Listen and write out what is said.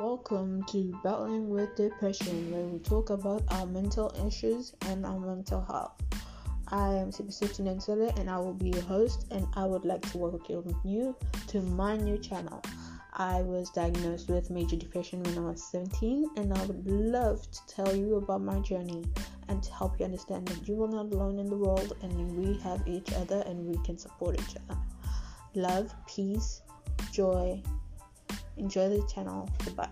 Welcome to Battling with Depression, where we talk about our mental issues and our mental health. I am Sibisuti Nensele and I will be your host, and I would like to welcome you to my new channel. I was diagnosed with major depression when I was 17, and I would love to tell you about my journey and to help you understand that you are not alone in the world and we have each other and we can support each other. Love, peace, joy. Enjoy the channel. Goodbye.